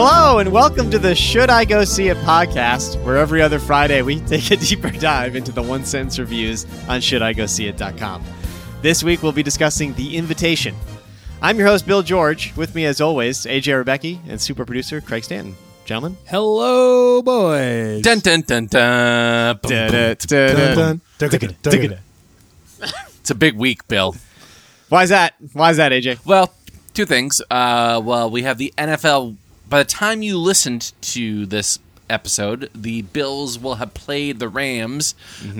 Hello, and welcome to the Should I Go See It podcast, where every other Friday we take a deeper dive into the one sentence reviews on ShouldIGoSeeIt.com. This week we'll be discussing The Invitation. I'm your host, Bill George. With me, as always, AJ Rebecki and super producer Craig Stanton. Gentlemen. Hello, boys. Dun dun dun dun. Boom, boom. Da-da-da-da-da. It's a big week, Bill. Why is that? Why is that, AJ? Well, two things. Uh, well, we have the NFL. By the time you listened to this episode, the Bills will have played the Rams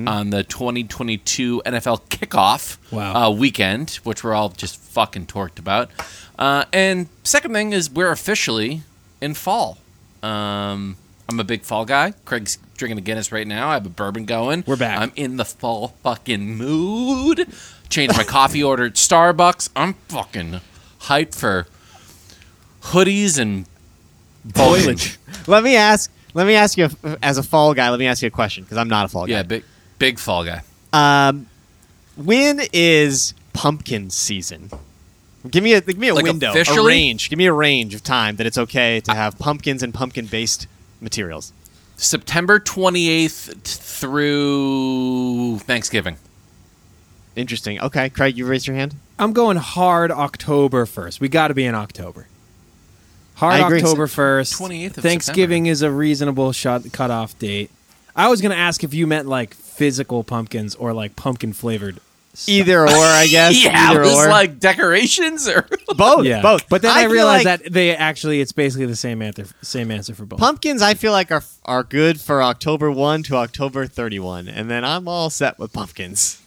on the 2022 NFL kickoff Wow. uh, weekend, which we're all just fucking torqued about. Uh, and second thing is we're officially in fall. Um, I'm a big fall guy. Craig's drinking a Guinness right now. I have a bourbon going. We're back. I'm in the fall fucking mood. Changed my coffee order at Starbucks. I'm fucking hyped for hoodies and foliage. Let me ask. Let me ask you, as a fall guy, let me ask you a question because I'm not a fall guy. Yeah, big big fall guy. Um, when is pumpkin season? Give me a give me a Like window, a range. Give me a range of time that it's okay to have pumpkins and pumpkin based materials. September 28th through Thanksgiving. Interesting. Okay, Craig, you raised your hand. I'm going hard October 1st. We got to be in October. Hard I agree. October 1st. 28th of Thanksgiving is a reasonable shot cutoff date. I was going to ask if you meant like physical pumpkins or like pumpkin flavored. Either or, I guess. Yeah, Either it was or. like decorations or both. Yeah, both. But then I, feel realized like that they actually it's basically the same answer. Same answer for both. pumpkins, I feel like are are good for October one to October thirty one, and then I'm all set with pumpkins.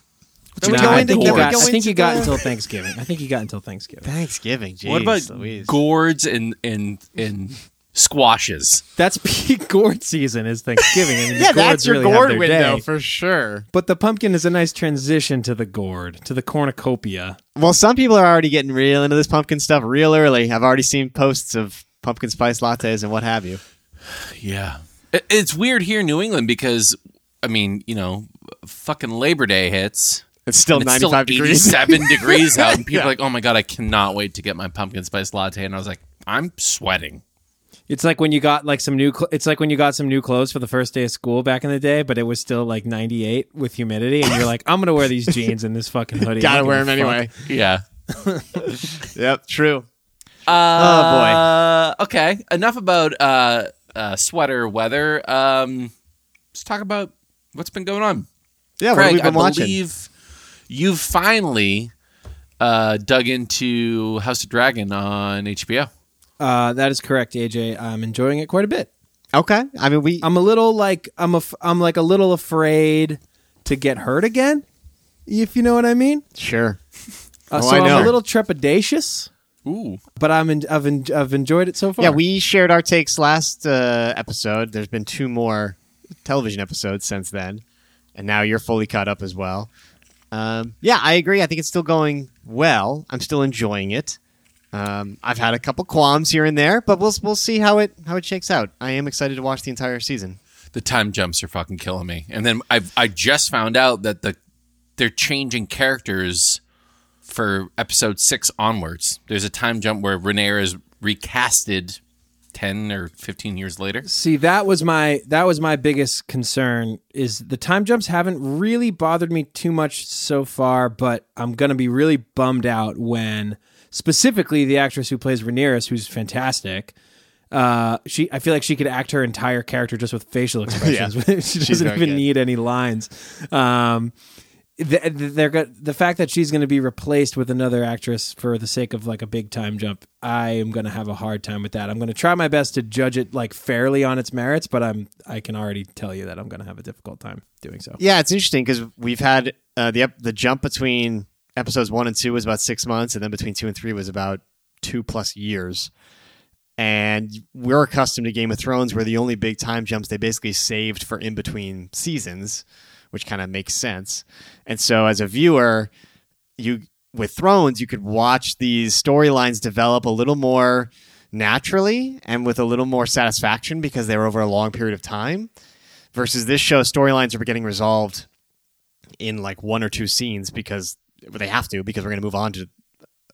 Then we Nah, go I think, then you got, I think you got until Thanksgiving. I think you got until Thanksgiving. Thanksgiving. Jeez, what about Louise. gourds and and and squashes? That's peak gourd season is Thanksgiving. I mean, the Yeah, that's gourds your really have gourd their window day. for sure. But the pumpkin is a nice transition to the gourd, to the cornucopia. Well, some people are already getting real into this pumpkin stuff real early. I've already seen posts of pumpkin spice lattes and what have you. Yeah. It's weird here in New England because I mean, you know, fucking Labor Day hits. It's still and it's 95 still degrees. 87 degrees out and people Yeah. are like, "Oh my god, I cannot wait to get my pumpkin spice latte." And I was like, "I'm sweating." It's like when you got like some new. Cl- it's like when you got some new clothes for the first day of school back in the day, but it was still like 98 with humidity, and you're like, I'm gonna wear these jeans and this fucking hoodie. Gotta wear them fuck. anyway. Yeah. Yep, true. Uh, oh boy. okay. Enough about uh, uh, sweater weather. Um, let's talk about what's been going on. Yeah, what have we been I watching? believe you've finally uh, dug into House of Dragon on HBO. Uh, that is correct, AJ. I'm enjoying it quite a bit. Okay, I mean we. I'm a little like I'm a I'm like a little afraid to get hurt again, if you know what I mean. sure. Uh, Oh, so I I'm a little trepidatious, Ooh. but I'm in, I've en- I've enjoyed it so far. Yeah, we shared our takes last uh, episode. There's been two more television episodes since then, and now you're fully caught up as well. Um, yeah, I agree. I think it's still going well. I'm still enjoying it. Um, I've had a couple qualms here and there, but we'll we'll see how it how it shakes out. I am excited to watch the entire season. The time jumps are fucking killing me. And then I I just found out that the they're changing characters for episode six onwards. There's a time jump where Rhaenyra is recasted ten or fifteen years later. See, that was my that was my biggest concern is the time jumps haven't really bothered me too much so far, but I'm gonna be really bummed out when specifically the actress who plays Rhaenyra, who's fantastic. Uh, she I feel like she could act her entire character just with facial expressions. she doesn't even good. need any lines. Um, they're the fact that she's going to be replaced with another actress for the sake of like a big time jump. I am going to have a hard time with that. I'm going to try my best to judge it like fairly on its merits, but I'm I can already tell you that I'm going to have a difficult time doing so. Yeah, it's interesting because we've had uh, the the jump between episodes one and two was about six months, and then between two and three was about two plus years. And we're accustomed to Game of Thrones, where the only big time jumps they basically saved for in between seasons, which kind of makes sense. And so, as a viewer, you with Thrones, you could watch these storylines develop a little more naturally and with a little more satisfaction because they were over a long period of time. Versus this show, storylines are getting resolved in like one or two scenes because they have to because we're going to move on to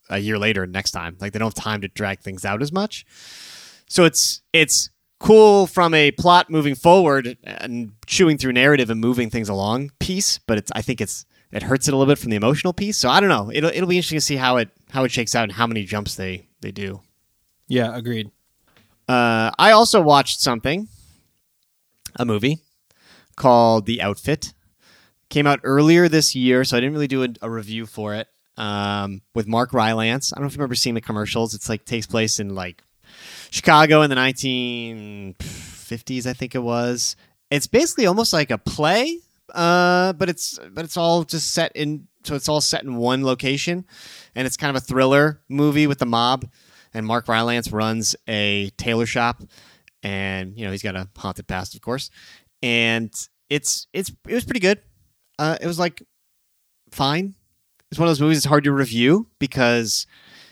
a year later next time. Like they don't have time to drag things out as much. so it's it's cool from a plot moving forward and chewing through narrative and moving things along piece, but it's I think it's it hurts it a little bit from the emotional piece. So I don't know. It'll it'll be interesting to see how it how it shakes out and how many jumps they they do. Yeah, agreed. Uh, I also watched something, a movie called The Outfit. Came out earlier this year, so I didn't really do a, a review for it. Um, with Mark Rylance. I don't know if you remember seeing the commercials. It's like takes place in like Chicago in the 1950s, I think it was. It's basically almost like a play, uh, but it's but it's all just set in. So it's all set in one location, and it's kind of a thriller movie with the mob. And Mark Rylance runs a tailor shop, and you know he's got a haunted past, of course. And it's it's it was pretty good. Uh, it was like fine. It's one of those movies that's hard to review because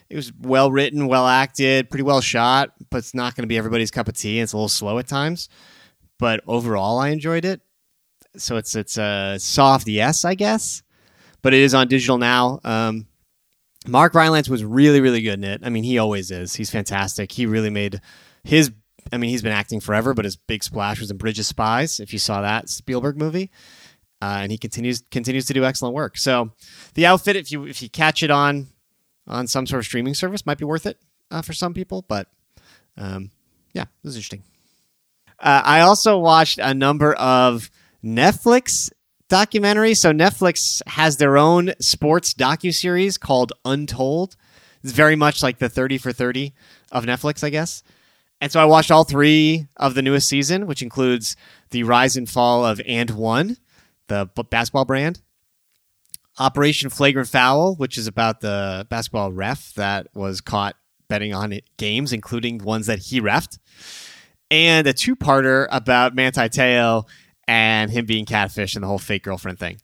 it was well written, well acted, pretty well shot, but it's not going to be everybody's cup of tea. It's a little slow at times, but overall, I enjoyed it. So it's it's a soft yes, I guess, but it is on digital now. Um, Mark Rylance was really really good in it. I mean, he always is. He's fantastic. He really made his. I mean, he's been acting forever, but his big splash was in Bridge of Spies. If you saw that Spielberg movie, uh, and he continues continues to do excellent work. So, the outfit, if you if you catch it on on some sort of streaming service, might be worth it uh, for some people. But um, yeah, it was interesting. Uh, I also watched a number of Netflix documentaries. So Netflix has their own sports docu series called Untold. It's very much like the Thirty for Thirty of Netflix, I guess. And so I watched all three of the newest season, which includes the rise and fall of AND1, the basketball brand. Operation Flagrant Foul, which is about the basketball ref that was caught betting on games, including ones that he refed. And a two parter about Manti Teo and him being catfish and the whole fake girlfriend thing.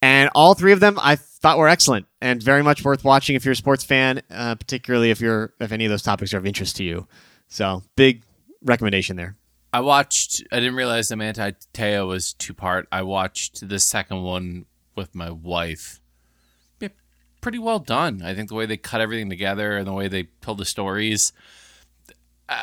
And all three of them I thought were excellent and very much worth watching if you're a sports fan, uh, particularly if you're if any of those topics are of interest to you. So big recommendation there. I watched. I didn't realize the Manti Teo was two part. I watched the second one with my wife. Yeah, pretty well done. I think the way they cut everything together and the way they told the stories. Uh,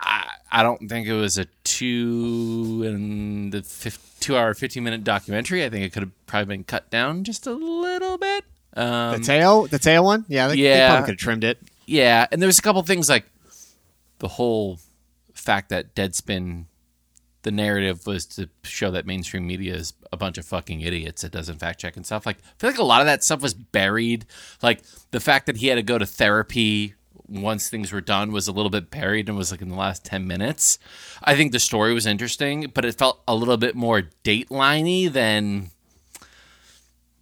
I, I don't think it was a two and the fif- two hour fifteen minute documentary. I think it could have probably been cut down just a little bit. Um, The Teo, the Teo one, yeah, they, they yeah. probably could have trimmed it. yeah, and there was a couple things like the whole fact that Deadspin, the narrative was to show that mainstream media is a bunch of fucking idiots that doesn't fact check and stuff. Like, I feel like a lot of that stuff was buried. Like the fact that he had to go to therapy once things were done was a little bit buried and was like in the last 10 minutes. I think the story was interesting, but it felt a little bit more dateliney than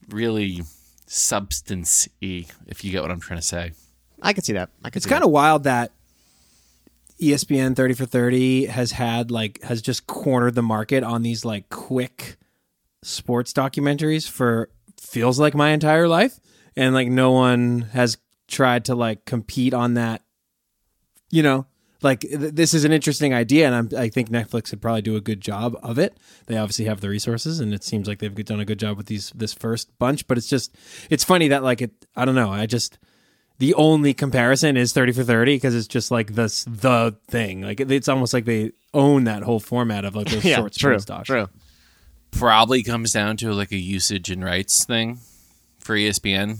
really substance y, if you get what I'm trying to say. I could see that. I could. It's kind of wild that ESPN 30 for 30 has had like has just cornered the market on these like quick sports documentaries for feels like my entire life. And like no one has tried to like compete on that you know? Like th- this is an interesting idea and I'm, i think netflix would probably do a good job of it. They obviously have the resources and it seems like they've done a good job with these this first bunch but it's just it's funny that like it i don't know i just the only comparison is 30 for 30 because it's just like this the thing like it's almost like they own that whole format of like those yeah, short true, sports docs true. probably comes down to like a usage and rights thing for ESPN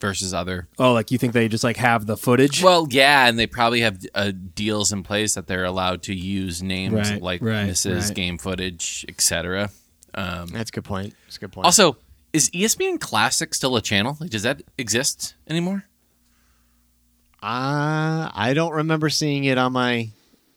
versus other. oh like you think they just like have the footage Well, yeah, and they probably have uh, deals in place that they're allowed to use names Right, like right, Mrs. right. Game Footage, etc. Um, That's a good point. That's a good point. also, is ESPN Classic still a channel? Like, does that exist anymore? Uh, I don't remember seeing it on my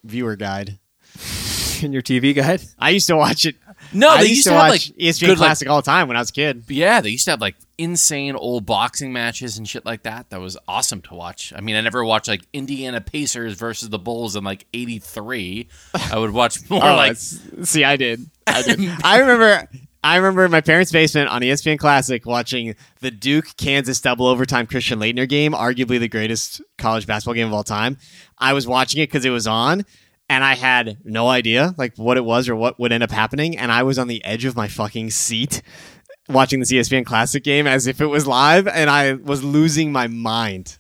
viewer guide. in your tv guide I used to watch it. No, I they used, to, have watch like ESPN good, like- Classic all the time when I was a kid. Yeah, they used to have like insane old boxing matches and shit like that. That was awesome to watch. I mean, I never watched like Indiana Pacers versus the Bulls in like '83. I would watch more Oh, like see, I did. I did. I remember. I remember in my parents' basement on ESPN Classic watching the Duke Kansas double overtime Christian Laettner game, arguably the greatest college basketball game of all time. I was watching it because it was on, and I had no idea like what it was or what would end up happening, and I was on the edge of my fucking seat watching this ESPN Classic game as if it was live, and I was losing my mind.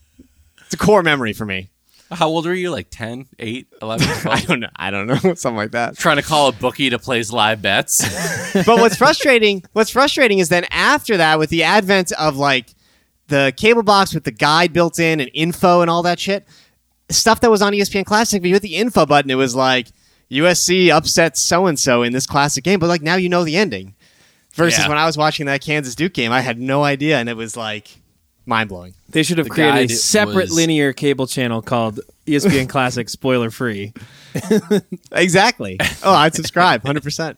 It's a core memory for me. How old were you? Like 10, 8, 11, 12? I don't know. I don't know. Something like that. Trying to call a bookie to place live bets. but what's frustrating what's frustrating is then after that with the advent of like the cable box with the guide built in and info and all that shit stuff that was on espn classic but you hit the info button it was like usc upsets so and so in this classic game but like now you know the ending versus Yeah. when i was watching that kansas duke game i had no idea and it was like mind-blowing They should have The created a separate was- linear cable channel called ESPN Classic Spoiler Free. exactly oh i'd subscribe 100%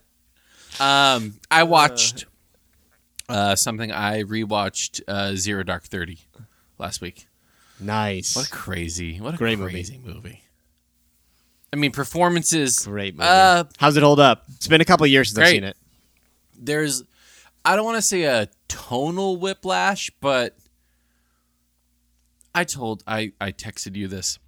Um, I watched uh, something. I rewatched uh, Zero Dark Thirty last week. nice What a crazy, what a Great movie. crazy movie. I mean, performances. great movie Uh, how's it hold up it's been a couple years since i've Great. seen it there's, I don't want to say a tonal whiplash, but I told I I texted you this.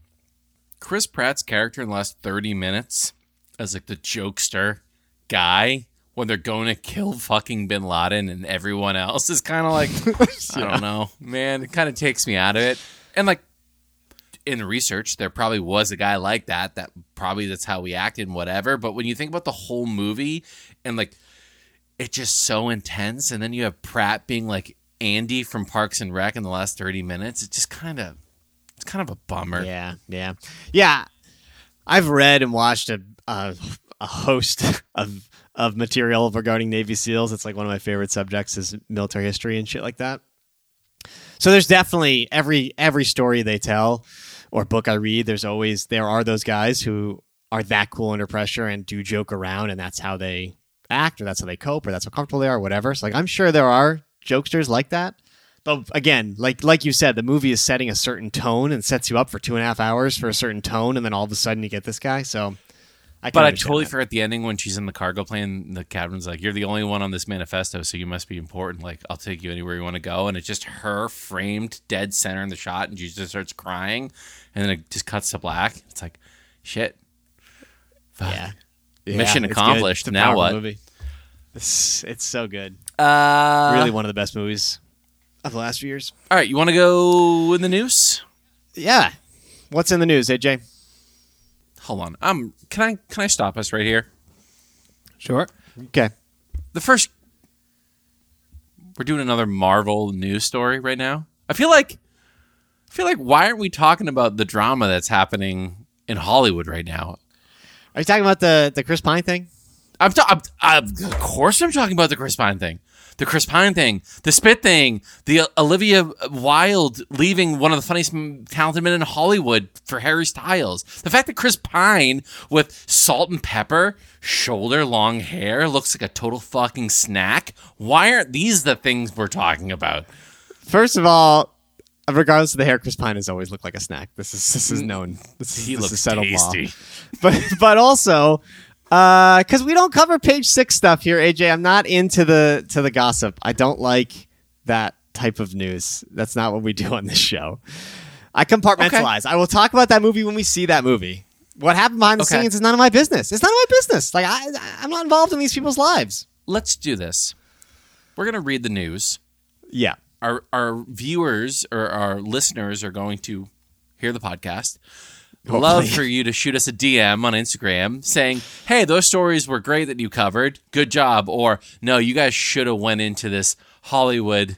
Chris Pratt's character in the last thirty minutes as like the jokester guy when they're going to kill fucking Bin Laden and everyone else is kind of like I don't know, man. It kind of takes me out of it. And like in research, there probably was a guy like that. That probably that's how we acted and whatever. But when you think about the whole movie and like it's just so intense, and then you have Pratt being like Andy from Parks and Rec in the last thirty minutes, it's just kind of it's kind of a bummer. Yeah, yeah, yeah. I've read and watched a a, a host of of material regarding Navy SEALs. It's like one of my favorite subjects is military history and shit like that. So there's definitely every every story they tell or book I read. There's always there are those guys who are that cool under pressure and do joke around, and that's how they act, or that's how they cope, or that's how comfortable they are, whatever. So like I'm sure there are jokesters like that. But again, like like you said, the movie is setting a certain tone and sets you up for two and a half hours for a certain tone, and then all of a sudden you get this guy. So, I But I totally that. forgot the ending when she's in the cargo plane. The captain's like, "You're the only one on this manifesto, so you must be important. Like, I'll take you anywhere you want to go." And it's just her framed dead center in the shot, and she just starts crying, and then it just cuts to black. It's like, shit. Fuck. yeah. Mission accomplished. good. It's a Now what? Movie. It's, it's so good. Uh, Really, one of the best movies of the last few years. All right, you want to go in the news? Yeah. What's in the news, AJ? Hold on. Um, can I can I stop us right here? Sure. Okay. The first, we're doing another Marvel news story right now. I feel like, I feel like, why aren't we talking about the drama that's happening in Hollywood right now? Are you talking about the the Chris Pine thing? I'm, ta- I'm, I'm of course I'm talking about the Chris Pine thing, the Chris Pine thing, the Spit thing, the uh, Olivia Wilde leaving one of the funniest talented men in Hollywood for Harry Styles. The fact that Chris Pine with salt and pepper, shoulder long hair looks like a total fucking snack. Why aren't these the things we're talking about? First of all, regardless of the hair, Chris Pine has always looked like a snack. This is this is known. This is, He this looks is settled tasty. law. But but also, Uh, because we don't cover page six stuff here, AJ. I'm not into the to the gossip. I don't like that type of news. That's not what we do on this show. I compartmentalize. I will talk about that movie when we see that movie. What happened behind the Okay. scenes is none of my business. It's none of my business. Like I, I'm not involved in these people's lives. Let's do this. We're gonna read the news. Yeah. our our viewers or our listeners are going to hear the podcast. Love for you to shoot us a DM on Instagram saying, "Hey, those stories were great that you covered. Good job." Or, "No, you guys should have went into this Hollywood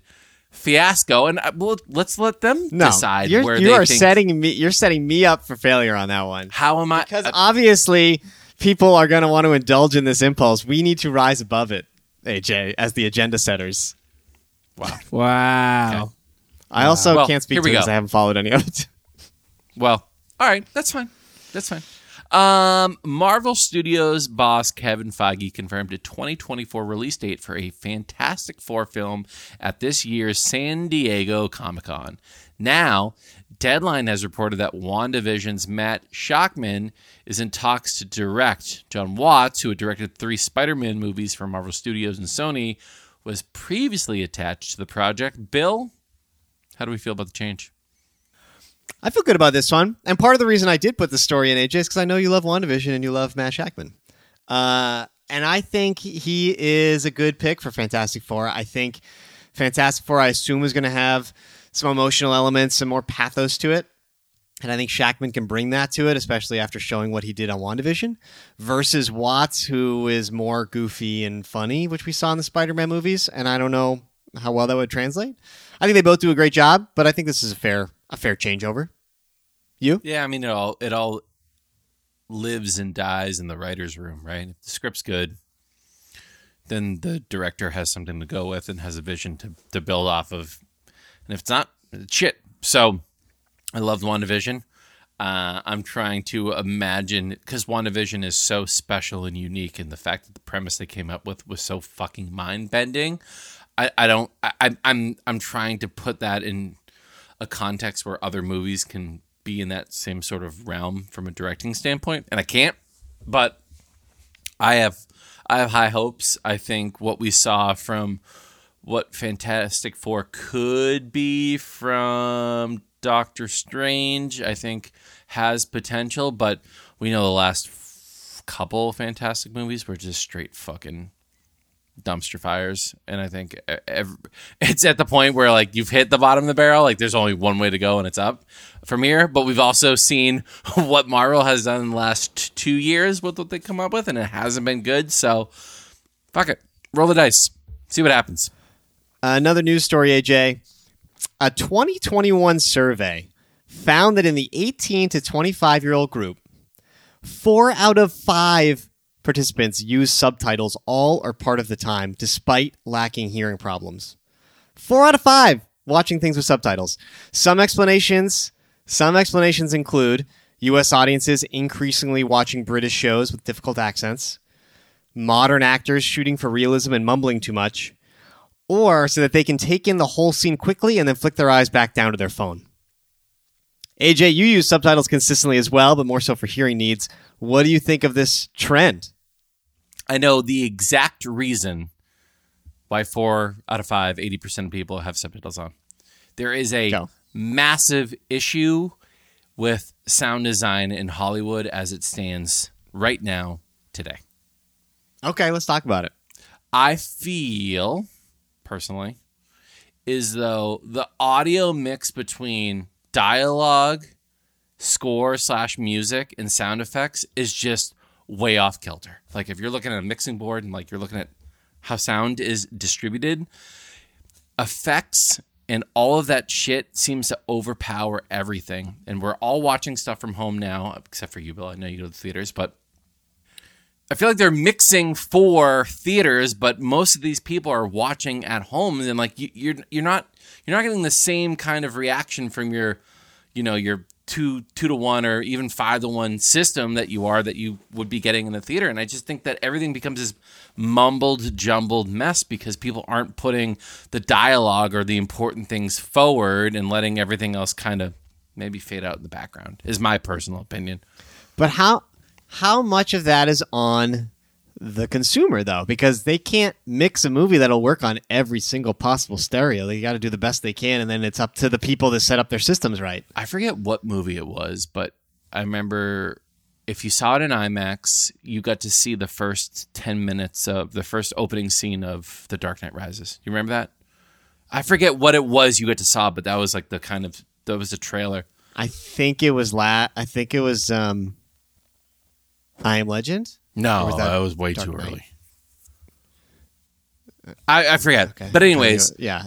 fiasco." And uh, well, let's let them No, decide you're, where you they are think. setting me. You're setting me up for failure on that one. how am I? Because uh, obviously, people are going to want to indulge in this impulse. We need to rise above it, AJ, as the agenda setters. wow. Wow. I also Well, can't speak to we it because. I haven't followed any of it. Well, all right, that's fine. That's fine. Um, Marvel Studios boss Kevin Feige confirmed a 2024 release date for a Fantastic Four film at this year's San Diego Comic Con. Now, Deadline has reported that WandaVision's Matt Shakman is in talks to direct. John Watts, who had directed three Spider Man movies for Marvel Studios and Sony, was previously attached to the project. Bill, how do we feel about the change? I feel good about this one. And part of the reason I did put the story in, AJ, is because I know you love WandaVision and you love Matt Shakman. Uh, and I think he is a good pick for Fantastic Four. I think Fantastic Four, I assume, is going to have some emotional elements, some more pathos to it. And I think Shakman can bring that to it, especially after showing what he did on WandaVision, versus Watts, who is more goofy and funny, which we saw in the Spider Man movies. And I don't know how well that would translate. I think they both do a great job, but I think this is a fair a fair changeover. You? Yeah, I mean it all it all lives and dies in the writer's room, right? If the script's good, then the director has something to go with and has a vision to, to build off of. And if it's not, it's shit. So I loved WandaVision. Uh, I'm trying to imagine because WandaVision is so special and unique, and the fact that the premise they came up with was so fucking mind bending. I, I don't. I, I'm I'm trying to put that in a context where other movies can be in that same sort of realm from a directing standpoint, and I can't. But I have I have high hopes. I think what we saw from what Fantastic Four could be from Doctor Strange, I think has potential, but we know the last f- couple Fantastic movies were just straight fucking dumpster fires. And i think e- ev- it's at the point where like you've hit the bottom of the barrel like there's only one way to go and it's up from here. But we've also seen what marvel has done in the last two years with what they come up with and it hasn't been good. So fuck it. Roll the dice. See what happens. Another news story, AJ. A 2021 survey found that in the 18 to 25 year old group, four out of five participants use subtitles all or part of the time, despite lacking hearing problems. Four out of five watching things with subtitles. Some explanations, some explanations include U.S. audiences increasingly watching British shows with difficult accents, modern actors shooting for realism and mumbling too much, or so that they can take in the whole scene quickly and then flick their eyes back down to their phone. AJ, you use subtitles consistently as well, but more so for hearing needs. What do you think of this trend? I know the exact reason why four out of five 80% of people have subtitles on there is a massive issue with sound design in hollywood as it stands right now today. Okay, let's talk about it. I feel personally is though the audio mix between dialogue, score slash music, and sound effects is just way off kilter. Like if you're looking at a mixing board and like you're looking at how sound is distributed, effects and all of that shit seems to overpower everything. And we're all watching stuff from home now, except for you, Bill. I know you go to the theaters, but I feel like they're mixing for theaters, but most of these people are watching at home, and like you, you're you're not you're not getting the same kind of reaction from your, you know, your two two to one or even five to one system that you are that you would be getting in the theater. And I just think that everything becomes this mumbled, jumbled mess because people aren't putting the dialogue or the important things forward and letting everything else kind of maybe fade out in the background. Is my personal opinion. But how how much of that is on the consumer though? Because they can't mix a movie that'll work on every single possible stereo. They got to do the best they can, and then it's up to the people to set up their systems right. I forget what movie it was, but I remember if you saw it in IMAX, you got to see the first 10 minutes of the first opening scene of The Dark Knight Rises. You remember that? I forget what it was you got to saw, but that was like the kind of that was the trailer. I think it was la. I think it was um, I Am Legend. No, was that, that was way Dark too Knight? early. I, I forget. Okay. But anyways, yeah.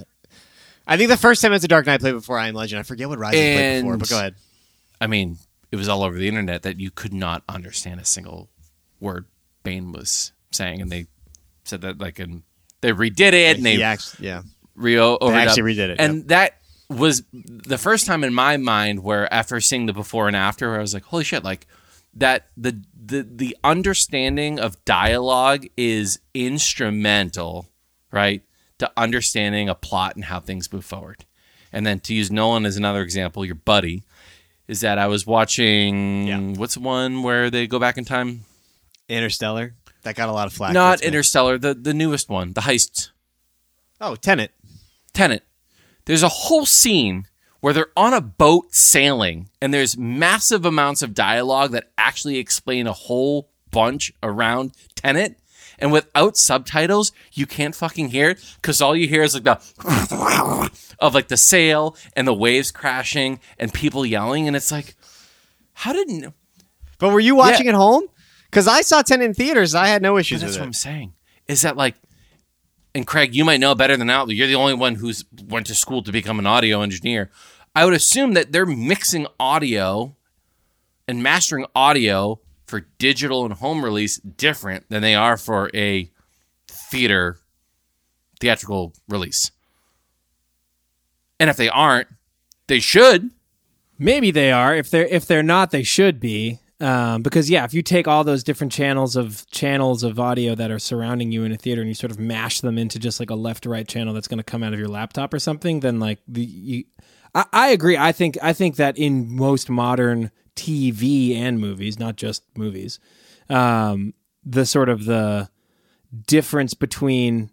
I think the first time it's a Dark Knight I played before I Am Legend. I forget what Rises played before, but go ahead. I mean, it was all over the internet that you could not understand a single word Bane was saying, and they said that like and they redid it and they actually, yeah. Over actually redid it, and that was the first time in my mind where after seeing the before and after, where I was like, holy shit, like that the the the understanding of dialogue is instrumental, right, to understanding a plot and how things move forward. And then to use Nolan as another example, your buddy, is that I was watching Yeah. what's the one where they go back in time? Interstellar. That got a lot of flack. Not Interstellar, the the newest one, the heist. Oh, Tenet. Tenet. There's a whole scene where they're on a boat sailing, and there's massive amounts of dialogue that actually explain a whole bunch around Tenet. And without subtitles, you can't fucking hear it because all you hear is like the of like the sail and the waves crashing and people yelling, and it's like, how did? But were you watching at home? Because I saw Ten in theaters. I had no issues But that's what it. I'm saying. Is that like, and Craig, you might know better than I. You're the only one who's went to school to become an audio engineer. I would assume that they're mixing audio and mastering audio for digital and home release different than they are for a theater theatrical release. And if they aren't, they should. Maybe they are. If they're if they're not, they should be. Um, because yeah, if you take all those different channels of channels of audio that are surrounding you in a theater and you sort of mash them into just like a left to right channel that's going to come out of your laptop or something, then like the you, I, I agree. I think I think that in most modern TV and movies, not just movies, um, the sort of the difference between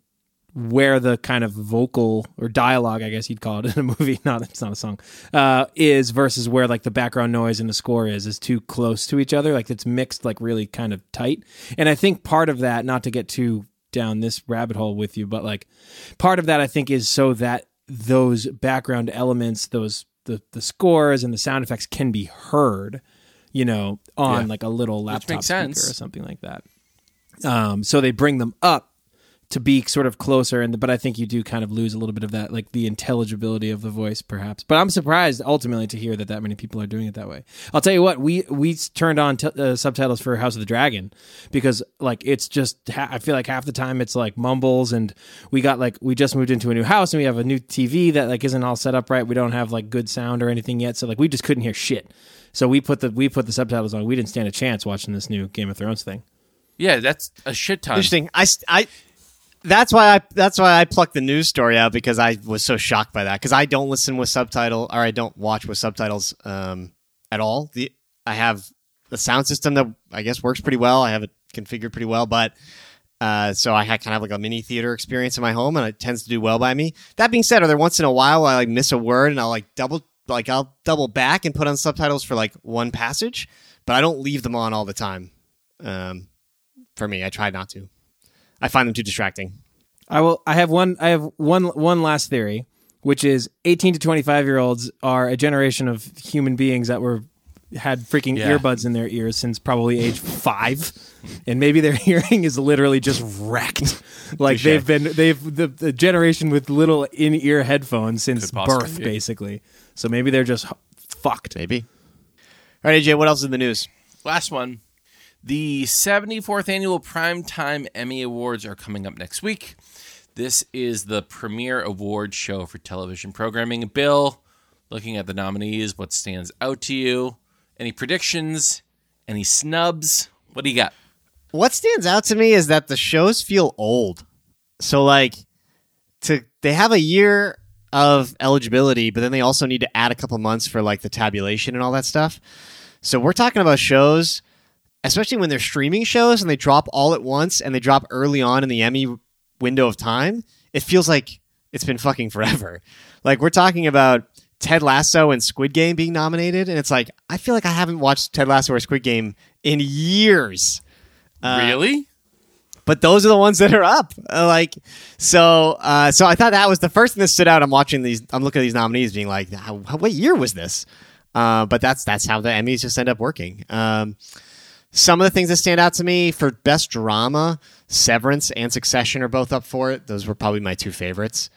where the kind of vocal or dialogue, I guess you'd call it in a movie, not it's not a song, uh, is versus where like the background noise and the score is is too close to each other. Like it's mixed like really kind of tight. And I think part of that, not to get too down this rabbit hole with you, but like part of that I think is so that those background elements, those the the scores and the sound effects can be heard, you know, on Yeah. like a little laptop speaker sense. or something like that. Um, so they bring them up to be sort of closer and but I think you do kind of lose a little bit of that like the intelligibility of the voice perhaps. But I'm surprised ultimately to hear that that many people are doing it that way. I'll tell you what we we turned on t- uh, subtitles for House of the Dragon because like it's just ha- I feel like half the time it's like mumbles and we got like we just moved into a new house and we have a new TV that like isn't all set up right. We don't have like good sound or anything yet so like we just couldn't hear shit. So we put the we put the subtitles on. We didn't stand a chance watching this new Game of Thrones thing. Yeah, that's a shit ton. Interesting. I, I that's why I that's why I plucked the news story out because I was so shocked by that because I don't listen with subtitle or I don't watch with subtitles um, at all. The I have the sound system that I guess works pretty well. I have it configured pretty well, but uh, so I kind of like a mini theater experience in my home, and it tends to do well by me. That being said, are there once in a while I like miss a word and I'll like double like I'll double back and put on subtitles for like one passage, but I don't leave them on all the time. Um, for me, I try not to. I find them too distracting. I will. I have one. I have one. One last theory, which is eighteen to twenty-five year olds are a generation of human beings that were had freaking Yeah. earbuds in their ears since probably age five, and maybe their hearing is literally just wrecked. Like Touche. they've been they've the, the generation with little in-ear headphones since possibly birth, be. basically. So maybe they're just fucked. Maybe. All right, AJ, what else is in the news? Last one. The 74th annual Primetime Emmy Awards are coming up next week. This is the premier award show for television programming. Bill, looking at the nominees, what stands out to you? Any predictions? Any snubs? What do you got? What stands out to me is that the shows feel old. So like to they have a year of eligibility, but then they also need to add a couple months for like the tabulation and all that stuff. So we're talking about shows, especially when they're streaming shows and they drop all at once and they drop early on in the Emmy window of time. It feels like it's been fucking forever. Like we're talking about Ted Lasso and Squid Game being nominated, and it's like I feel like I haven't watched Ted Lasso or Squid Game in years really? but those are the ones that are up. Uh, like so, uh, so I thought that was the first thing that stood out. I'm watching these. I'm looking at these nominees, being like, how, how, what year was this? Uh, but that's that's how the Emmys just end up working. Um, some of the things that stand out to me for best drama, Severance and Succession are both up for it. Those were probably my two favorites.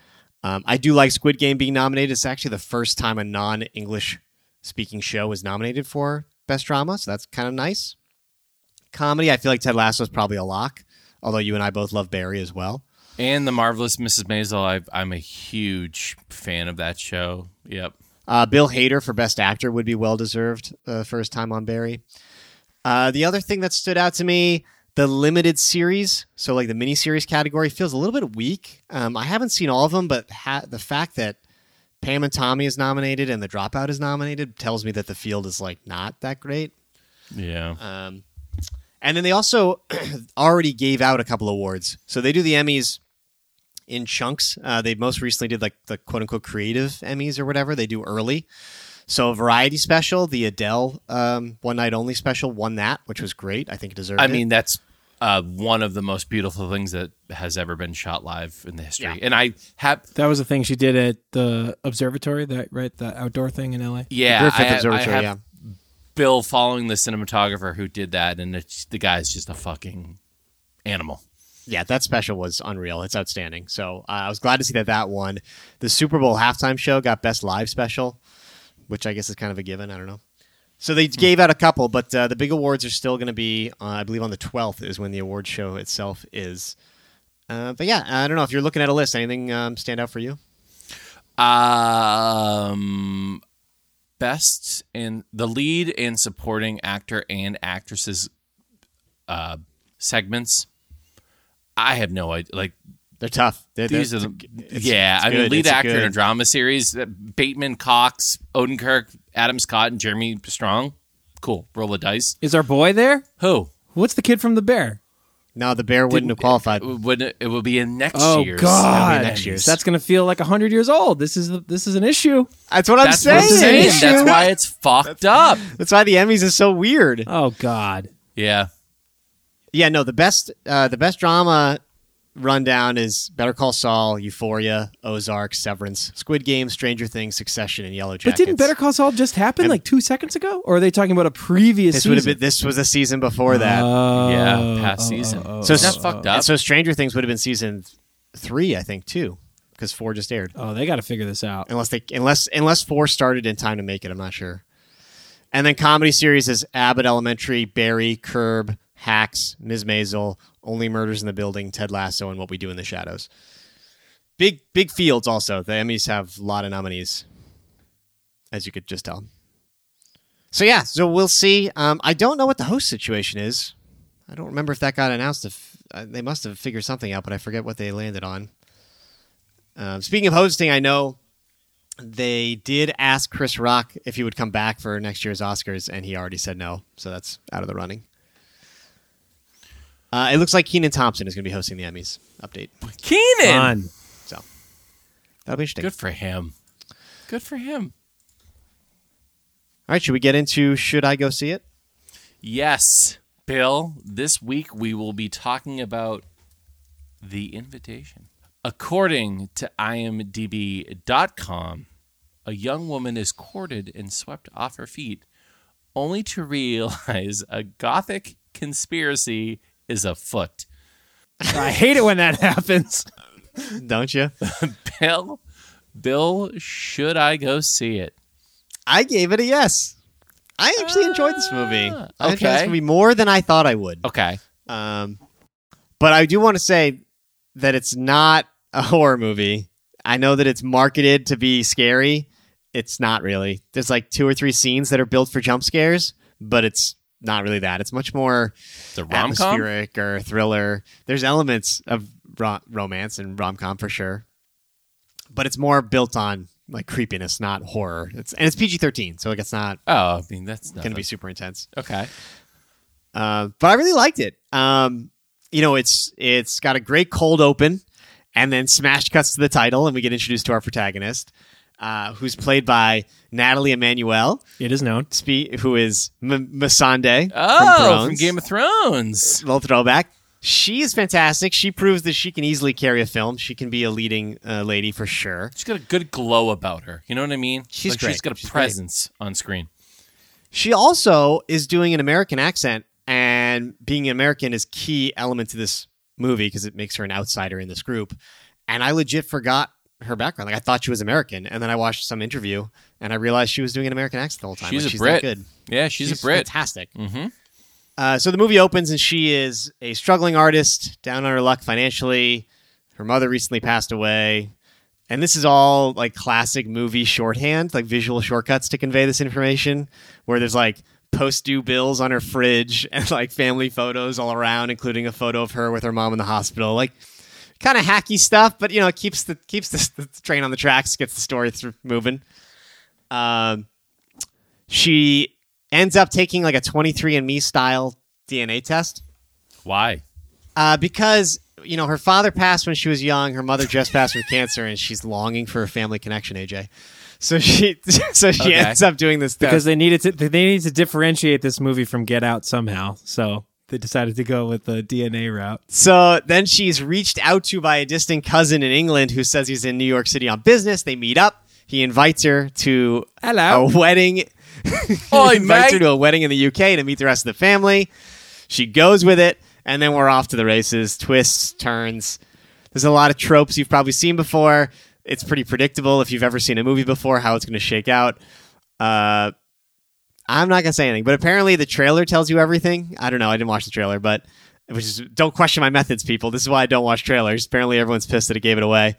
Um, I do like Squid Game being nominated. It's actually the first time a non-English speaking show was nominated for best drama, so that's kind of nice. Comedy, I feel like Ted Lasso is probably a lock. Although you and I both love Barry as well. And the marvelous Mrs. Maisel. I've, I'm a huge fan of that show. Yep. Uh, Bill Hader for Best Actor would be well deserved uh, for his time on Barry. Uh, the other thing that stood out to me, the limited series, so like the miniseries category, feels a little bit weak. Um, I haven't seen all of them, but ha- the fact that Pam and Tommy is nominated and The Dropout is nominated tells me that the field is like not that great. Yeah. Um, and then they also already gave out a couple awards. So they do the Emmys in chunks. Uh, they most recently did like the quote unquote creative Emmys or whatever. They do early. So a variety special, the Adele um, one night only special, won that, which was great. I think it deserved I it. mean, that's uh, one of the most beautiful things that has ever been shot live in the history. Yeah. And I have, That was the thing she did at the observatory, that right, the outdoor thing in LA. yeah, Griffith I, I Observatory, have yeah. Bill following the cinematographer who did that, and it's, the guy's just a fucking animal. yeah, that special was unreal. It's outstanding. So uh, I was glad to see that that won. The Super Bowl halftime show got best live special, which I guess is kind of a given. I don't know. So they gave out a couple, but uh, the big awards are still going to be, uh, I believe, on the twelfth is when the award show itself is. Uh, but yeah, I don't know if you're looking at a list. Anything um, stand out for you? Um, best in the lead and supporting actor and actresses uh, segments. I have no idea. Like They're tough. They're, these they're- are the it's- yeah. it's I mean, good. lead It's a actor in a drama series: uh, Bateman, Cox, Odenkirk, Adam Scott, and Jeremy Strong. Cool. Roll the dice. Is our boy there? Who? What's the kid from the bear? No, the Bear wouldn't have qualified. It would it will be in next Oh year's. God! Be next year's. That's gonna feel like hundred years old. This is this is an issue. That's what I'm That's saying. I'm saying. That's why it's fucked up. That's why the Emmys is so weird. Oh God! Yeah. Yeah, no, the best uh, the best drama rundown is Better Call Saul, Euphoria, Ozark, Severance, Squid Game, Stranger Things, Succession, and Yellow Jacket. But didn't Better Call Saul just happen And- like two seconds ago? Or are they talking about a previous this would have been this was a season before that. Oh, Yeah, past oh, oh season. oh, oh, so Isn't s- fucked up? so Stranger Things would have been season three, I think, too, because four just aired. oh, they got to figure this out. Unless they unless unless four started in time to make it, I'm not sure. And then comedy series is Abbott Elementary, Barry, Curb, Hacks, Ms. Maisel, Only Murders in the Building, Ted Lasso, and What We Do in the Shadows. Big big fields also. The Emmys have a lot of nominees, as you could just tell. So yeah, so we'll see. Um, I don't know what the host situation is. I don't remember if that got announced. If uh, they must have figured something out, but I forget what they landed on. Um, speaking of hosting, I know they did ask Chris Rock if he would come back for next year's Oscars, and he already said no. So that's out of the running. Uh, it looks like Kenan Thompson is going to be hosting the Emmys. Update. Kenan. Fun. So that'll be interesting. Good for him. Good for him. All right, should we get into Should I Go See It? Yes, Bill. This week we will be talking about the invitation. According to IMDb.com, a young woman is courted and swept off her feet, only to realize a gothic conspiracy is afoot. I hate it when that happens. Don't you? Bill, Bill, should I go see it? I gave it a yes. I actually enjoyed this movie. Okay. I enjoyed this okay. movie more than I thought I would. Okay. Um, but I do want to say that it's not a horror movie. I know that it's marketed to be scary. It's not really. There's like two or three scenes that are built for jump scares, but it's not really that. It's much more The rom atmospheric or thriller. There's elements of ro- romance and rom com for sure, but it's more built on like creepiness, not horror. It's and it's PG-13, so like it's not Oh, I mean, that's going to be super intense. Okay. Uh, but I really liked it. Um, you know, it's it's got a great cold open, and then smash cuts to the title, and we get introduced to our protagonist, uh, who's played by Nathalie Emmanuel, It is known. spe- who is M- Missandei Oh, from, from, Game of Thrones. little throwback. She is fantastic. She proves that she can easily carry a film. She can be a leading uh, lady for sure. She's got a good glow about her. You know what I mean? She's like great. She's got a She's great. presence on screen. She also is doing an American accent, and being an American is key element to this movie because it makes her an outsider in this group. And I legit forgot her background. Like I thought she was American, and then I watched some interview, and I realized she was doing an American accent the whole time. She's Like, a that Brit. good. Yeah, she's, a Brit. Fantastic. Mm-hmm. Uh, so the movie opens, and she is a struggling artist, down on her luck financially. Her mother recently passed away. And this is all like classic movie shorthand, like visual shortcuts to convey this information, where there's like post due bills on her fridge and like family photos all around, including a photo of her with her mom in the hospital. Like kind of hacky stuff, but you know, it keeps the keeps the, the train on the tracks, gets the story through moving. Um, she ends up taking like a 23andMe style DNA test Why? uh, because you know her father passed when she was young, her mother just passed from cancer, and she's longing for a family connection. AJ, so she so she Okay. ends up doing this test. Because they needed to they needed to differentiate this movie from Get Out somehow. So they decided to go with the DNA route. So then she's reached out to by a distant cousin in England who says he's in New York City on business. They meet up. He invites her to Hello. a wedding. Oi, he invites her to a wedding in the UK to meet the rest of the family. She goes with it, and then we're off to the races. Twists, turns. There's a lot of tropes you've probably seen before. It's pretty predictable if you've ever seen a movie before how it's going to shake out. Uh, I'm not gonna say anything, but apparently the trailer tells you everything. I don't know. I didn't watch the trailer, but which is don't question my methods, people. This is why I don't watch trailers. Apparently everyone's pissed that it gave it away,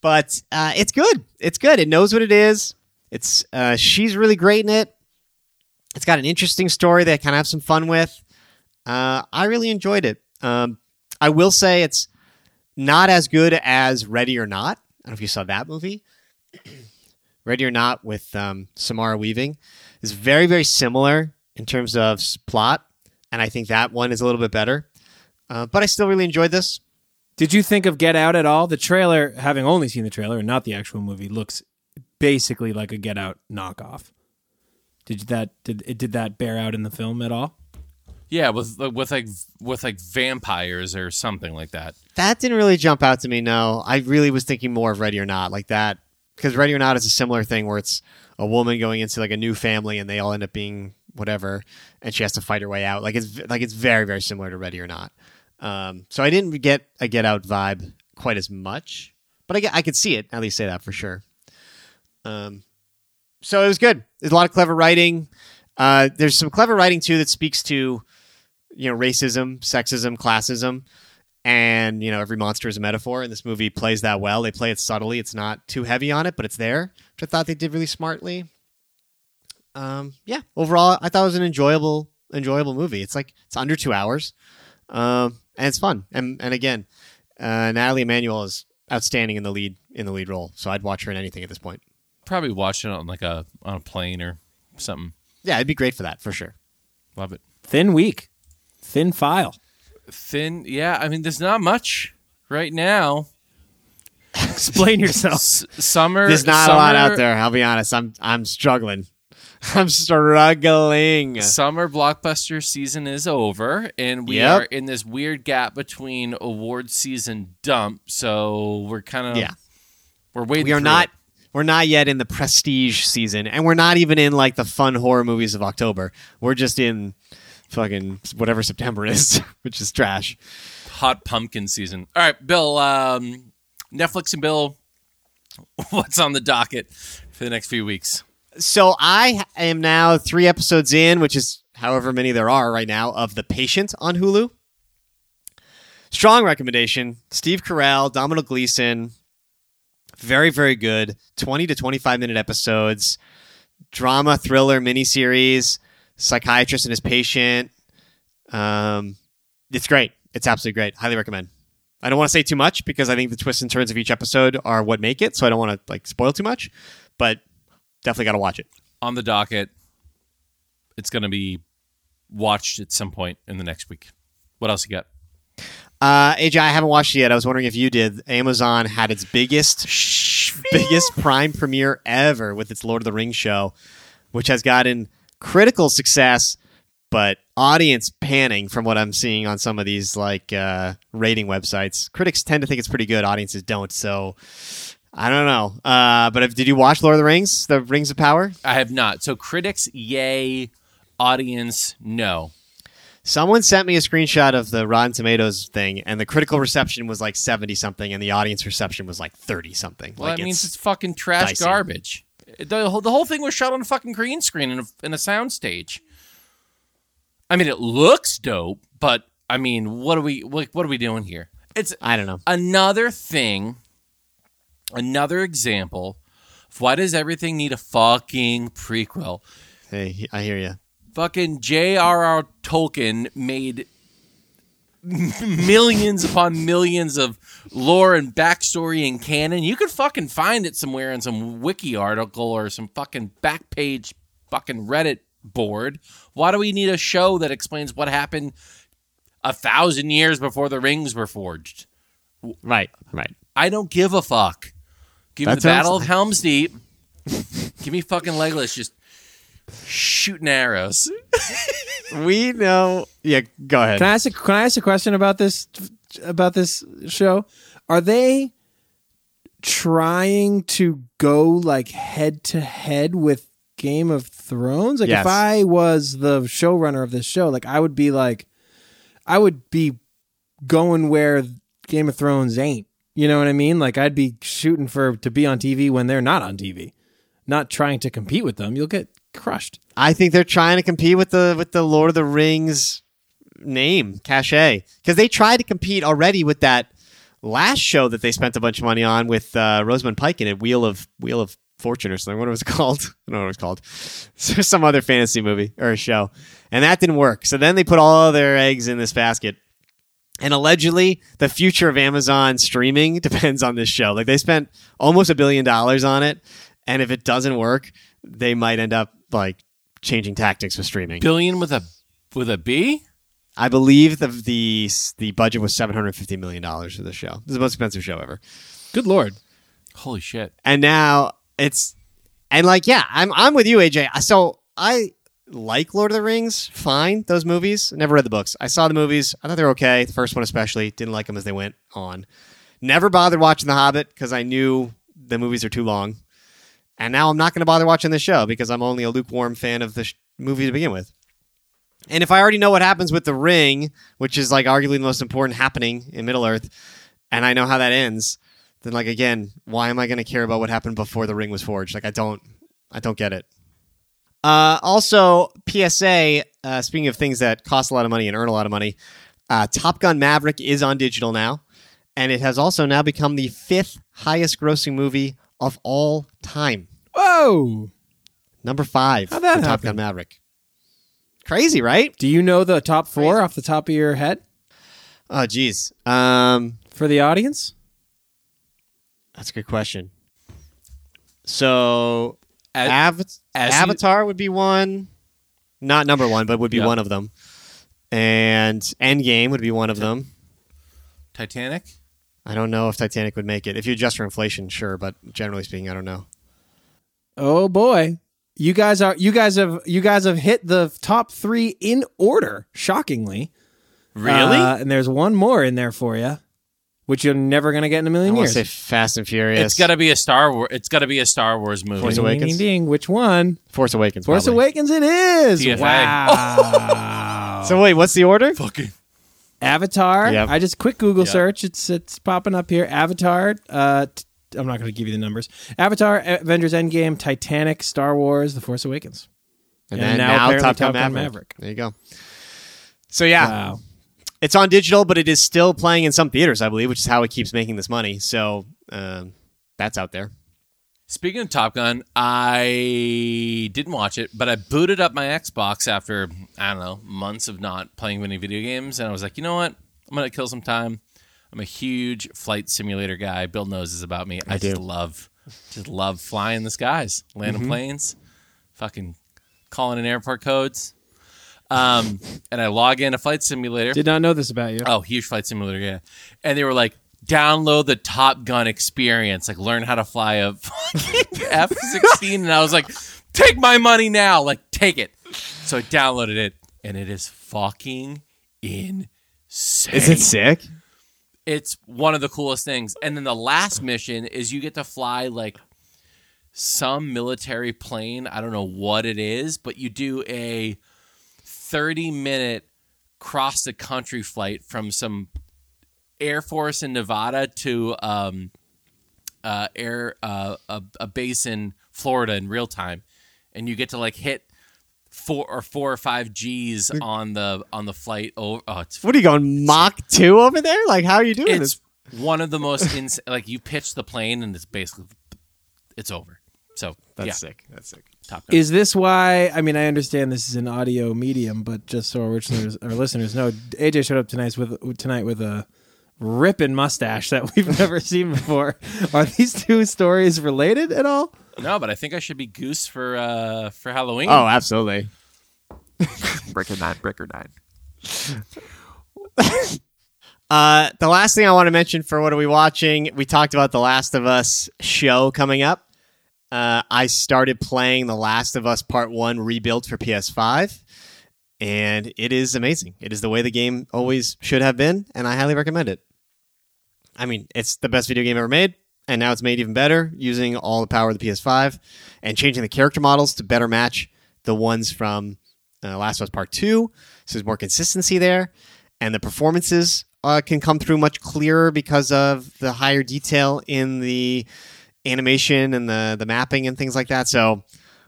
but uh, it's good. It's good. It knows what it is. It's uh, she's really great in it. It's got an interesting story that I kind of have some fun with. Uh, I really enjoyed it. Um, I will say it's not as good as Ready or Not. I don't know if you saw that movie. Ready or Not with um, Samara Weaving is very, very similar in terms of plot, and I think that one is a little bit better. Uh, but I still really enjoyed this. Did you think of Get Out at all? The trailer, having only seen the trailer and not the actual movie, looks basically like a Get Out knockoff. Did that did it did that bear out in the film at all? Yeah, with with like with like vampires or something like that. That didn't really jump out to me. No, I really was thinking more of Ready or Not, like that, because Ready or Not is a similar thing where it's a woman going into like a new family and they all end up being whatever, and she has to fight her way out. Like it's like it's very very similar to Ready or Not. Um, so I didn't get a Get Out vibe quite as much, but I get, I could see it at least say that for sure. Um, so it was good. There's a lot of clever writing. Uh, there's some clever writing too that speaks to you know racism, sexism, classism and you know every monster is a metaphor and this movie plays that well. They play it subtly. It's not too heavy on it but it's there which i thought they did really smartly. Um, yeah overall i thought it was an enjoyable enjoyable movie. It's like it's under two hours. Um, and it's fun. And and again uh, Nathalie Emmanuel is outstanding in the lead in the lead role so i'd watch her in anything at this point. Probably watching it on like a on a plane or something. yeah it'd be great for that for sure. Love it. Thin week, thin file. Thin, yeah. I mean, there's not much right now. Explain yourself. S- summer. there's not a lot out there i'll be honest i'm i'm struggling i'm struggling Summer blockbuster season is over, and we Yep. are in this weird gap between award season dump. So we're kind of Yeah. we're waiting. we are not it. we're not yet in the prestige season and we're not even in like the fun horror movies of october we're just in fucking whatever september is which is trash hot pumpkin season. All right, Bill. Um, Netflix and Bill, what's on the docket for the next few weeks? so i am now three episodes in which is however many there are right now of the patient on hulu strong recommendation steve carell Domhnall Gleeson very very good 20 to 25 minute episodes drama thriller miniseries psychiatrist and his patient. Um, it's great. It's absolutely great. Highly recommend. I don't want to say too much because i think the twists and turns of each episode are what make it so i don't want to like spoil too much but definitely got to watch it. On the docket, it's going to be watched at some point in the next week. What else you got? uh, aj i haven't watched it yet. I was wondering if you did. Amazon had its biggest biggest prime premiere ever with its lord of the rings show which has gotten critical success but audience panning from what i'm seeing on some of these like uh, rating websites critics tend to think it's pretty good audiences don't so i don't know uh, but if, did you watch lord of the rings the rings of power I have not. So critics, yay. Audience, no. someone sent me a screenshot of the rotten tomatoes thing and the critical reception was like 70 something and the audience reception was like 30 something Well, like that means it's, fucking trash dicey. garbage. The, whole- the whole thing was shot on a fucking green screen in a, in a sound stage. I mean, it looks dope, but I mean, what are we like? What are we doing here? It's i don't know another thing, another example of why does everything need a fucking prequel? hey i hear you Fucking J.R.R. Tolkien made millions upon millions of lore and backstory and canon. You could fucking find it somewhere in some wiki article or some fucking back page fucking Reddit board. Why do we need a show that explains what happened a thousand years before the rings were forged? right right I don't give a fuck. Give me the sounds- Battle of Helm's Deep. Give me fucking Legolas just shooting arrows. We know. Yeah, go ahead. Can I ask a, can I ask a question about this about this show? Are they trying to go like head to head with Game of Thrones? Like Yes. if I was the showrunner of this show, like I would be like I would be going where Game of Thrones ain't. You know what I mean? Like I'd be shooting for to be on TV when they're not on TV. Not trying to compete with them. You'll get crushed. I think they're trying to compete with the with the Lord of the Rings name cachet because they tried to compete already with that last show that they spent a bunch of money on with uh, Rosamund Pike in it, Wheel of Wheel of Fortune or something. What was it called? I don't know what it was called. So some other fantasy movie or a show, and that didn't work. So then they put all their eggs in this basket. And allegedly, the future of Amazon streaming depends on this show. Like they spent almost a billion dollars on it, and if it doesn't work, they might end up like changing tactics with streaming. Billion with a with a B. I believe the the the budget was seven hundred fifty million dollars for the show. This is the most expensive show ever. Good lord. Holy shit! And now it's and like yeah, I'm I'm with you, AJ. So I like Lord of the Rings, fine. Those movies. Never read the books. I saw the movies. I thought they were okay. The first one especially. Didn't like them as they went on. Never bothered watching The Hobbit because I knew the movies are too long. And now I'm not going to bother watching the show because I'm only a lukewarm fan of the sh- movie to begin with. And if I already know what happens with the ring, which is like arguably the most important happening in Middle Earth, and I know how that ends, then like again, why am I going to care about what happened before the ring was forged? Like I don't, I don't get it. Uh, also, PSA. Uh, speaking of things that cost a lot of money and earn a lot of money, uh, Top Gun Maverick is on digital now, and it has also now become the fifth highest-grossing movie of all time. Whoa. Number five How'd that for Top happen? Gun Maverick. Crazy, right? Do you know the top four off the top of your head Oh, geez. Um, for the audience? that's a good question. So, As- Av- as you- Avatar would be one, not number one, but would be Yeah. one of them. And Endgame would be one of them. Titanic. I don't know if Titanic would make it. If you adjust for inflation, sure, but generally speaking, I don't know. Oh boy. You guys are you guys have you guys have hit the top 3 in order, shockingly. Really? Uh, and there's one more in there for you, which you're never going to get in a million want to years. say Fast and Furious. it's got to be a Star Wars. It's got to be a Star Wars movie. Force Ding, Awakens? ding, ding. Which one? Force Awakens. Force probably. Awakens it is. TFA. Wow. So wait, what's the order? Fucking. Avatar. Yep. I just quick Google Yep. search. It's it's popping up here. Avatar. Uh, t- I'm not going to give you the numbers. Avatar, Avengers Endgame, Titanic, Star Wars, The Force Awakens. And, And then now now, Top Gun Top Gun Maverick. Maverick. There you go. So yeah, Wow. it's on digital, but it is still playing in some theaters, I believe, which is how it keeps making this money. So um, that's out there. Speaking of Top Gun, I didn't watch it, but I booted up my Xbox after I don't know months of not playing any video games, and I was like, you know what? I'm gonna kill some time. I'm a huge flight simulator guy. Bill knows this about me. I, do. just love, just love flying the skies, landing planes, fucking calling in airport codes. Um, and I log in a flight simulator. Did not know this about you. Oh, huge flight simulator, yeah. And they were like, download the Top Gun experience, like learn how to fly a F sixteen. And I was like, take my money now, like take it. So I downloaded it, and it is fucking insane. Is it sick? It's one of the coolest things. And then the last mission is you get to fly like some military plane. I don't know what it is, but you do a 30 minute cross the country flight from some Air Force in Nevada to um, uh, air uh, a, a base in Florida in real time, and you get to like hit four or four or five G's on the on the flight. Over, oh, it's What are you going Mach two over there? Like how are you doing it's this? one of the most ins- like you pitch the plane and it's basically it's over. So That's yeah, sick. That's sick. Top Gun. Is this why? I mean, I understand this is an audio medium, but just so our listeners, our listeners know, AJ showed up tonight with tonight with a ripping mustache that we've never seen before. Are these two stories related at all? No, but I think I should be Goose for uh for Halloween. Oh, absolutely. Bricker nine, bricker nine. Uh, the last thing I want to mention for what are we watching? We talked about the Last of Us show coming up. Uh, I started playing The Last of Us Part One rebuilt for PS5, and it is amazing. It is the way the game always should have been, and I highly recommend it. I mean, it's the best video game ever made, and now it's made even better using all the power of the PS5 and changing the character models to better match the ones from uh, Last of Us Part 2. So there's more consistency there, and the performances uh, can come through much clearer because of the higher detail in the animation and the, the mapping and things like that. So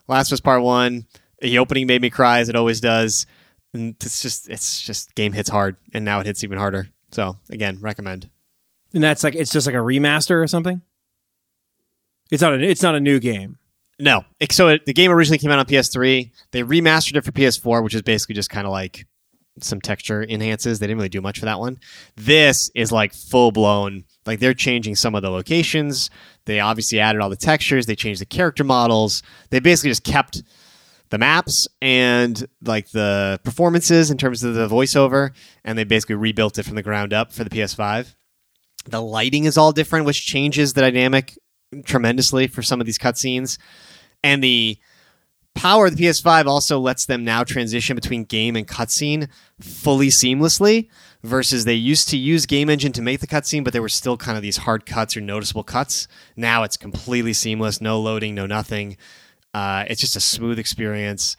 Last of Us Part 1, the opening made me cry as it always does. And it's just, it's just game hits hard, and now it hits even harder. So again, recommend. And that's like it's just like a remaster or something. It's not a it's not a new game. No. So it, the game originally came out on PS3. They remastered it for PS4, which is basically just kind of like some texture enhances. They didn't really do much for that one. This is like full blown. Like they're changing some of the locations. They obviously added all the textures. They changed the character models. They basically just kept the maps and like the performances in terms of the voiceover, and they basically rebuilt it from the ground up for the PS5. The lighting is all different, which changes the dynamic tremendously for some of these cutscenes. And the power of the PS5 also lets them now transition between game and cutscene fully seamlessly versus they used to use game engine to make the cutscene but there were still kind of these hard cuts or noticeable cuts. Now it's completely seamless no loading no nothing. Uh, it's just a smooth experience.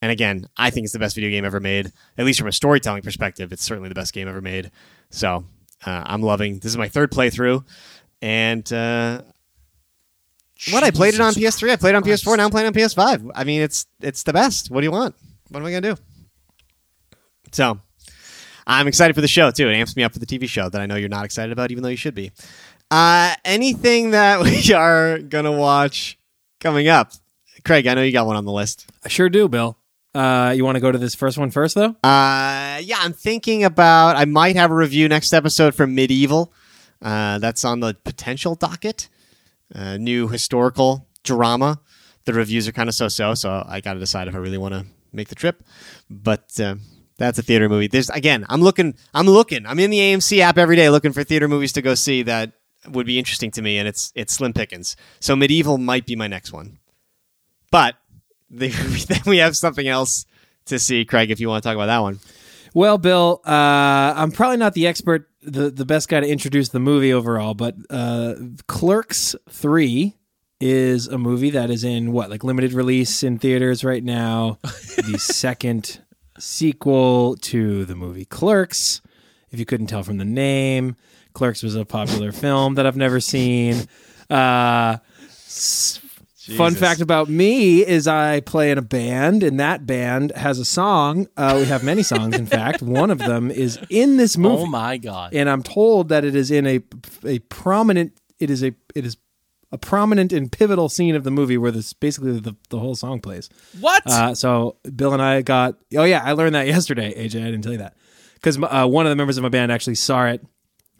And again i think it's the best video game ever made. At least from a storytelling perspective it's certainly the best game ever made. So uh, i'm loving this is my third playthrough and uh, what I played it on PS3, I played it on PS4, now I'm playing on PS5. I mean, it's it's the best. What do you want? What am I gonna do? So, I'm excited for the show too. It amps me up for the TV show that I know you're not excited about, even though you should be. Uh, anything that we are gonna watch coming up, Craig? I know you got one on the list. I sure do, Bill. Uh, you want to go to this first one first, though? Uh, yeah, I'm thinking about. I might have a review next episode for Medieval. Uh, that's on the potential docket. Uh, new historical drama. The reviews are kind of so-so, so I got to decide if I really want to make the trip. But uh, that's a theater movie. There's again, I'm looking. I'm looking. I'm in the AMC app every day looking for theater movies to go see that would be interesting to me, and it's it's slim pickings. So Medieval might be my next one. But the, then we have something else to see, Craig. If you want to talk about that one. Well, Bill, uh, I'm probably not the expert, the, the best guy to introduce the movie overall, but uh, Clerks 3 is a movie that is in what, like limited release in theaters right now. the second sequel to the movie Clerks. If you couldn't tell from the name, Clerks was a popular film that I've never seen. Uh, s- Fun fact about me is I play in a band, and that band has a song. Uh, we have many songs, in fact. One of them is in this movie, Oh my god. and I'm told that it is in a a prominent. It is a it is a prominent and pivotal scene of the movie where this basically the, the whole song plays. What? Uh, so Bill and I got. Oh yeah, I learned that yesterday. AJ, I didn't tell you that because uh, one of the members of my band actually saw it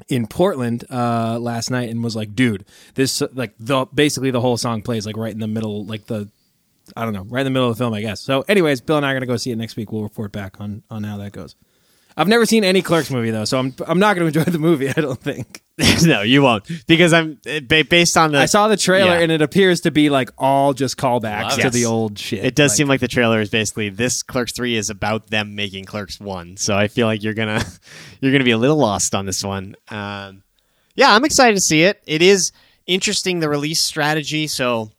in Portland uh, last night and was like, "Dude, this like the basically the whole song plays like right in the middle, like the I don't know, right in the middle of the film, I guess." So, anyways, Bill and I are gonna go see it next week. We'll report back on on how that goes. I've never seen any Clerks movie though, so I'm I'm not going to enjoy the movie. I don't think. no, you won't because I'm eh, based on the. I saw the trailer Yeah. and it appears to be like all just callbacks Love to it. the old shit. It does Like, seem like the trailer is basically this Clerks three is about them making Clerks one. So I feel like you're gonna you're gonna be a little lost on this one. Um, yeah, I'm excited to see it. It is interesting the release strategy. So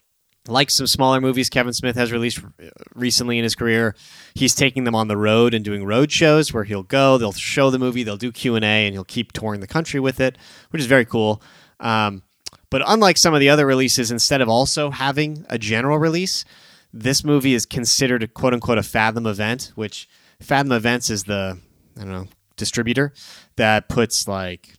like some smaller movies. Kevin Smith has released uh, recently in his career, he's taking them on the road and doing road shows where he'll go, they'll show the movie, they'll do Q and A, and he'll keep touring the country with it, which is very cool. Um, but unlike some of the other releases, instead of also having a general release, this movie is considered a quote unquote a Fathom event, which Fathom Events is the I don't know distributor that puts like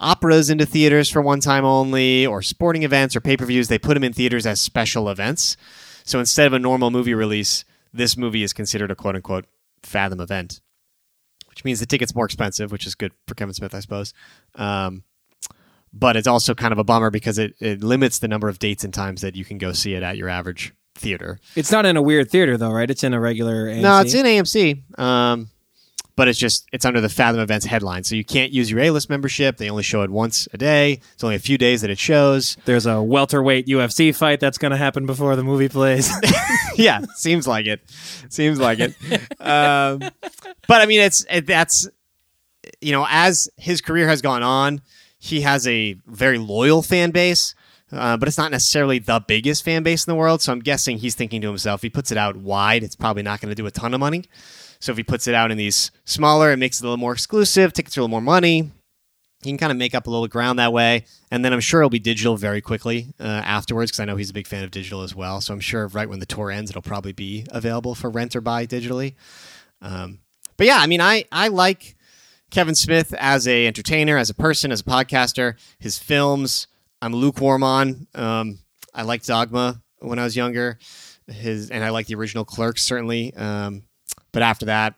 operas into theaters for one time only, or sporting events or pay per views. They put them in theaters as special events. So instead of a normal movie release, this movie is considered a quote unquote Fathom event, which means the ticket's more expensive, which is good for Kevin Smith, I suppose. Um, but it's also kind of a bummer because it, it limits the number of dates and times that you can go see it at your average theater. It's not in a weird theater though, right? It's in a regular. AMC. No, it's in AMC. Um, but it's just it's under the Fathom Events headline, so you can't use your A list membership. They only show it once a day. It's only a few days that it shows. There's a welterweight UFC fight that's going to happen before the movie plays. yeah, seems like it. Seems like it. um, but I mean, it's it, that's you know, as his career has gone on, he has a very loyal fan base. Uh, but it's not necessarily the biggest fan base in the world. So I'm guessing he's thinking to himself, if he puts it out wide, it's probably not going to do a ton of money. So if he puts it out in these smaller, it makes it a little more exclusive, tickets are a little more money. He can kind of make up a little ground that way. And then I'm sure it'll be digital very quickly uh, afterwards because I know he's a big fan of digital as well. So I'm sure right when the tour ends, it'll probably be available for rent or buy digitally. Um, but yeah, I mean, I, I like Kevin Smith as a entertainer, as a person, as a podcaster. His films, I'm lukewarm on. Um, I liked Dogma when I was younger. His and I like the original Clerks certainly. Um, but after that,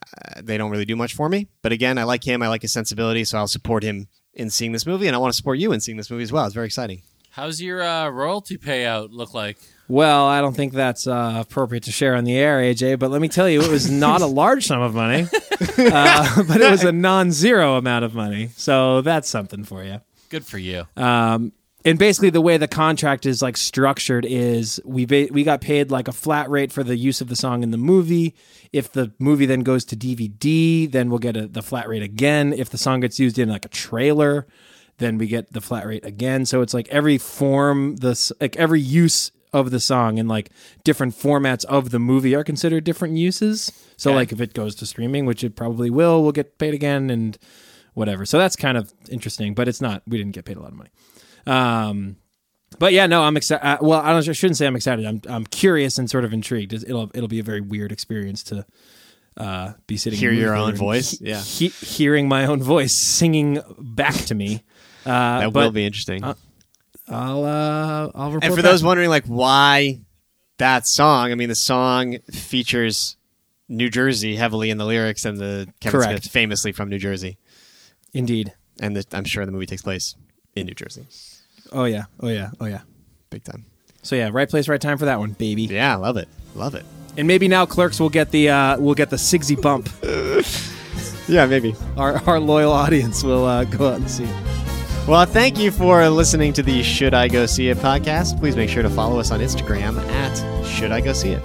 uh, they don't really do much for me. But again, I like him. I like his sensibility, so I'll support him in seeing this movie, and I want to support you in seeing this movie as well. It's very exciting. How's your uh, royalty payout look like? well, I don't think that's uh, appropriate to share on the air, AJ. But let me tell you, it was not a large sum of money, uh, but it was a non-zero amount of money. So that's something for you. Good for you. Um, and basically, the way the contract is like structured is we ba- we got paid like a flat rate for the use of the song in the movie. If the movie then goes to DVD, then we'll get a, the flat rate again. If the song gets used in like a trailer, then we get the flat rate again. So it's like every form, the like every use of the song and like different formats of the movie are considered different uses. So like if it goes to streaming, which it probably will, we'll get paid again and whatever. So that's kind of interesting, but it's not. We didn't get paid a lot of money. Um, but yeah, no, I'm excited. Uh, well, I, don't, I shouldn't say I'm excited. I'm I'm curious and sort of intrigued. It'll it'll be a very weird experience to uh, be sitting Hear your own voice? he- Yeah. he- hearing my own voice singing back to me. Uh, That will be interesting. I'll uh, I'll report and for back. those wondering, like, why that song? I mean, the song features New Jersey heavily in the lyrics, and the Kevin Correct. Smith famously from New Jersey, Indeed. and the, I'm sure the movie takes place in New Jersey, Oh yeah. Oh yeah. Oh yeah. big time. So yeah, right place, right time for that one, baby. Yeah, love it, love it. And maybe now Clerks will get the uh, will get the Sigsy bump. Yeah, maybe. Our our loyal audience will uh, go out and see it. Well, thank you for listening to the Should I Go See It podcast. Please make sure to follow us on Instagram at Should I Go See It.